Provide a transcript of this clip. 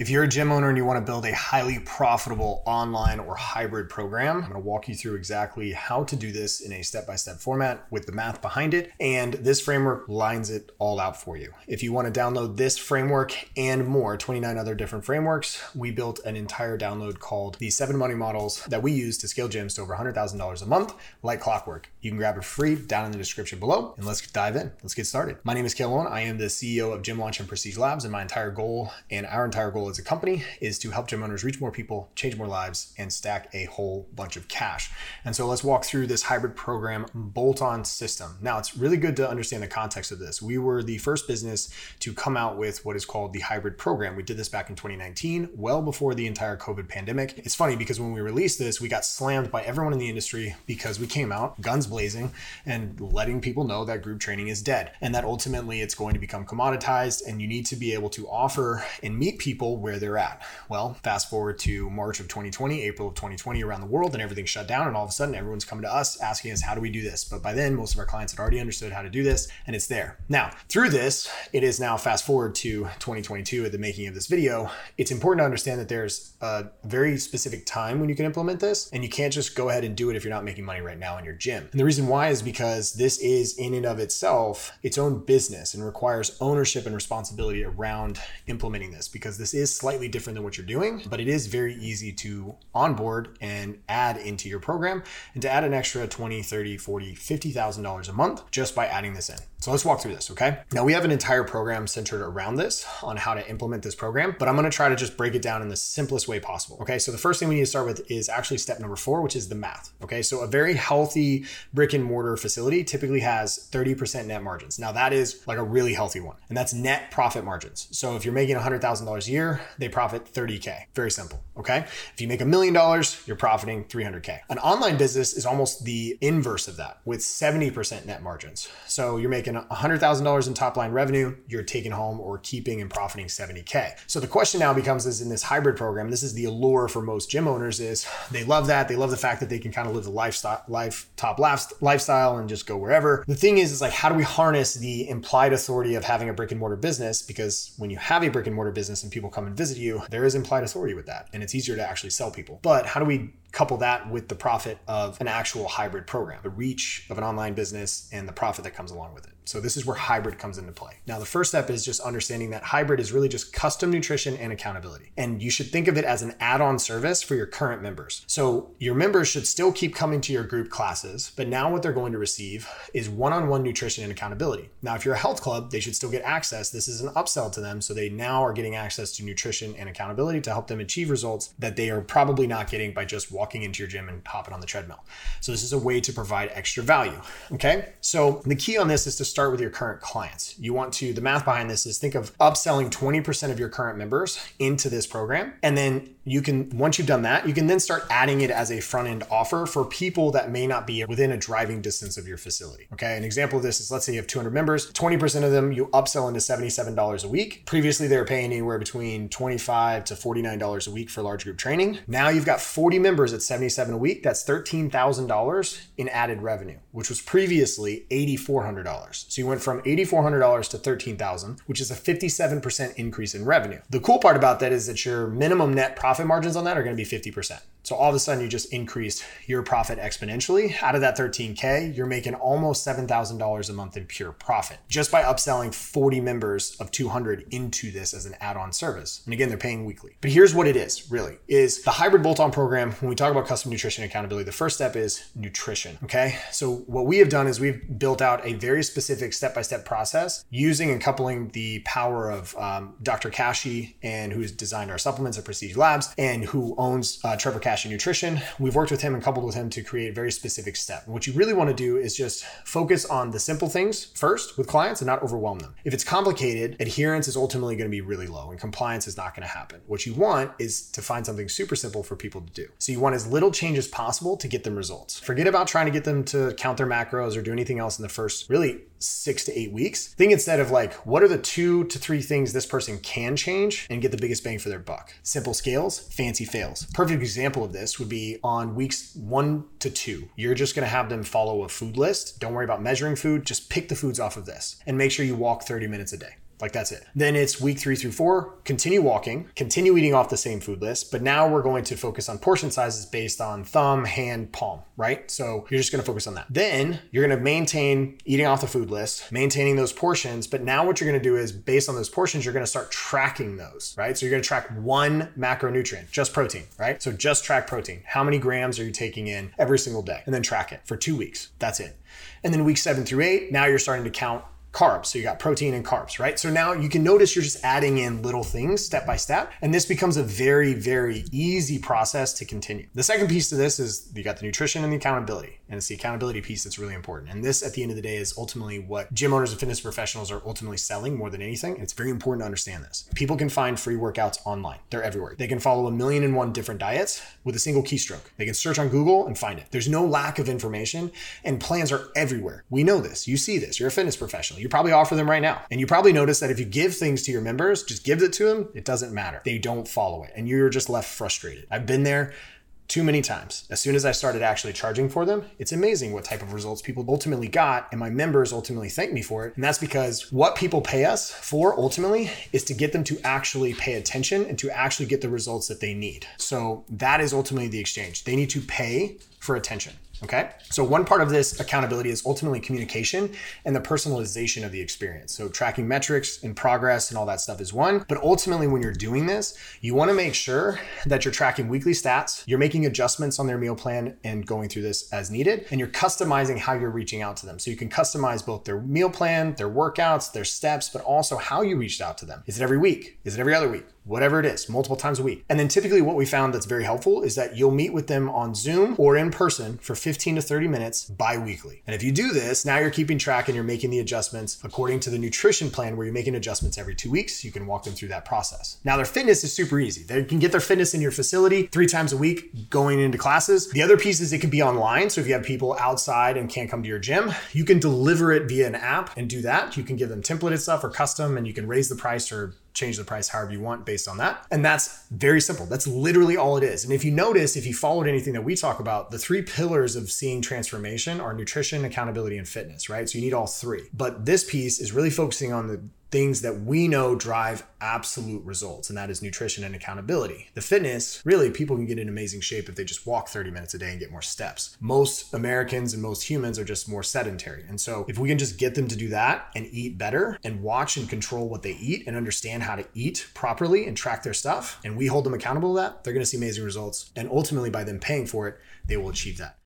If you're a gym owner and you want to build a highly profitable online or hybrid program, I'm going to walk you through exactly how to do this in a step by step format with the math behind it. And this framework lines it all out for you. If you want to download this framework and more, 29 other different frameworks, we built an entire download called the seven money models that we use to scale gyms to over $100,000 a month, like clockwork. You can grab it free down in the description below. And let's dive in. Let's get started. My name is Cale Owen. I am the CEO of Gym Launch and Prestige Labs, and my entire goal and our entire goal as a company is to help gym owners reach more people, change more lives, and stack a whole bunch of cash. And so let's walk through this hybrid program bolt on system. Now, it's really good to understand the context of this. We were the first business to come out with what is called the hybrid program. We did this back in 2019, well before the entire COVID pandemic. It's funny because when we released this, we got slammed by everyone in the industry because we came out guns blazing and letting people know that group training is dead and that ultimately it's going to become commoditized and you need to be able to offer and meet people where they're at. Well, fast forward to March of 2020, April of 2020 around the world, and everything shut down. And all of a sudden, everyone's coming to us asking us, how do we do this? But by then, most of our clients had already understood how to do this, and it's there. Now, through this, it is now fast forward to 2022 at the making of this video. It's important to understand that there's a very specific time when you can implement this, and you can't just go ahead and do it if you're not making money right now in your gym. And the reason why is because this is in and of itself its own business and requires ownership and responsibility around implementing this because this is slightly different than what you're doing, but it is very easy to onboard and add into your program and to add an extra 20, 30, 40, $50,000 a month just by adding this in. So let's walk through this, okay? Now we have an entire program centered around this on how to implement this program, but I'm gonna try to just break it down in the simplest way possible, okay? So the first thing we need to start with is actually step number four, which is the math, okay? So a very healthy brick and mortar facility typically has 30% net margins. Now that is like a really healthy one, and that's net profit margins. So if you're making $100,000 a year, they profit 30K. Very simple, okay? If you make a million dollars, you're profiting 300K. An online business is almost the inverse of that with 70% net margins. So you're making $100,000 in top line revenue, you're taking home or keeping and profiting 70K. So the question now becomes is in this hybrid program, this is the allure for most gym owners is they love that. They love the fact that they can kind of live the lifestyle, life, top lifestyle and just go wherever. The thing is, is like, how do we harness the implied authority of having a brick and mortar business? Because when you have a brick and mortar business and people come and visit you, there is implied authority with that. And it's easier to actually sell people. But how do we couple that with the profit of an actual hybrid program, the reach of an online business and the profit that comes along with it. So this is where hybrid comes into play. Now, the first step is just understanding that hybrid is really just custom nutrition and accountability. And you should think of it as an add-on service for your current members. So your members should still keep coming to your group classes, but now what they're going to receive is one-on-one nutrition and accountability. Now, if you're a health club, they should still get access. This is an upsell to them. So they now are getting access to nutrition and accountability to help them achieve results that they are probably not getting by just walking into your gym and hopping on the treadmill. So this is a way to provide extra value. Okay. So the key on this is to start with your current clients. You want to, the math behind this is think of upselling 20% of your current members into this program. And then you can, once you've done that, you can then start adding it as a front end offer for people that may not be within a driving distance of your facility. Okay. An example of this is let's say you have 200 members, 20% of them you upsell into $77 a week. Previously, they were paying anywhere between $25 to $49 a week for large group training. Now you've got 40 members at 77 a week. That's $13,000 in added revenue, which was previously $8,400. So you went from $8,400 to 13,000, which is a 57% increase in revenue. The cool part about that is that your minimum net profit margins on that are going to be 50%. So all of a sudden, you just increased your profit exponentially. Out of that 13K, you're making almost $7,000 a month in pure profit just by upselling 40 members of 200 into this as an add-on service. And again, they're paying weekly. But here's what it is really is the hybrid bolt-on program. When we talk about custom nutrition accountability, the first step is nutrition. Okay. So what we have done is we've built out a very specific step-by-step process using and coupling the power of um, Dr. Kashey and who's designed our supplements at Prestige Labs and who owns uh, Trevor Kashey Nutrition. We've worked with him and coupled with him to create a very specific step. And what you really want to do is just focus on the simple things first with clients and not overwhelm them. If it's complicated, adherence is ultimately going to be really low and compliance is not going to happen. What you want is to find something super simple for people to do. So you want as little change as possible to get them results. Forget about trying to get them to count their macros or do anything else in the first really six to eight weeks. Think instead of like, what are the two to three things this person can change and get the biggest bang for their buck? Simple scales, fancy fails. Perfect example of this would be on weeks one to two. You're just gonna have them follow a food list. Don't worry about measuring food, just pick the foods off of this and make sure you walk 30 minutes a day. Like that's it. Then it's week three through four, continue walking, continue eating off the same food list, but now we're going to focus on portion sizes based on thumb, hand, palm, right? So you're just to focus on that. Then you're to maintain eating off the food list, maintaining those portions, but now what you're to do is based on those portions, you're to start tracking those, right? So you're to track one macronutrient, just protein, right? So just track protein. How many grams are you taking in every single day? And then track it for two weeks. That's it. And then week seven through eight, now you're starting to count carbs. So you got protein and carbs, right? So now you can notice you're just adding in little things step by step. And this becomes a very, very easy process to continue. The second piece to this is you got the nutrition and the accountability. And it's the accountability piece that's really important. And this, at the end of the day, is ultimately what gym owners and fitness professionals are ultimately selling more than anything. And it's very important to understand this. People can find free workouts online, they're everywhere. They can follow a million and one different diets with a single keystroke. They can search on Google and find it. There's no lack of information, and plans are everywhere. We know this. You see this. You're a fitness professional you probably offer them right now. And you probably notice that if you give things to your members, just give it to them, it doesn't matter. They don't follow it. And you're just left frustrated. I've been there too many times. As soon as I started actually charging for them, it's amazing what type of results people ultimately got, and my members ultimately thank me for it. And that's because what people pay us for ultimately is to get them to actually pay attention and to actually get the results that they need. So that is ultimately the exchange. They need to pay for attention. Okay. So, one part of this accountability is ultimately communication and the personalization of the experience. So, tracking metrics and progress and all that stuff is one. But ultimately, when you're doing this, you want to make sure that you're tracking weekly stats, you're making adjustments on their meal plan and going through this as needed, and you're customizing how you're reaching out to them. So, you can customize both their meal plan, their workouts, their steps, but also how you reached out to them. Is it every week? Is it every other week? whatever it is, multiple times a week. And then typically what we found that's very helpful is that you'll meet with them on Zoom or in person for 15 to 30 minutes bi-weekly. And if you do this, now you're keeping track and you're making the adjustments according to the nutrition plan where you're making adjustments every two weeks. You can walk them through that process. Now their fitness is super easy. They can get their fitness in your facility three times a week going into classes. The other piece is it can be online. So if you have people outside and can't come to your gym, you can deliver it via an app and do that. You can give them templated stuff or custom and you can raise the price or change the price however you want based on that. And that's very simple. That's literally all it is. And if you notice, if you followed anything that we talk about, the three pillars of seeing transformation are nutrition, accountability, and fitness, right? So you need all three. But this piece is really focusing on the things that we know drive absolute results, and that is nutrition and accountability. The fitness, really, people can get in amazing shape if they just walk 30 minutes a day and get more steps. Most Americans and most humans are just more sedentary. And so, if we can just get them to do that and eat better and watch and control what they eat and understand how to eat properly and track their stuff, and we hold them accountable to that, they're gonna see amazing results. And ultimately, by them paying for it, they will achieve that.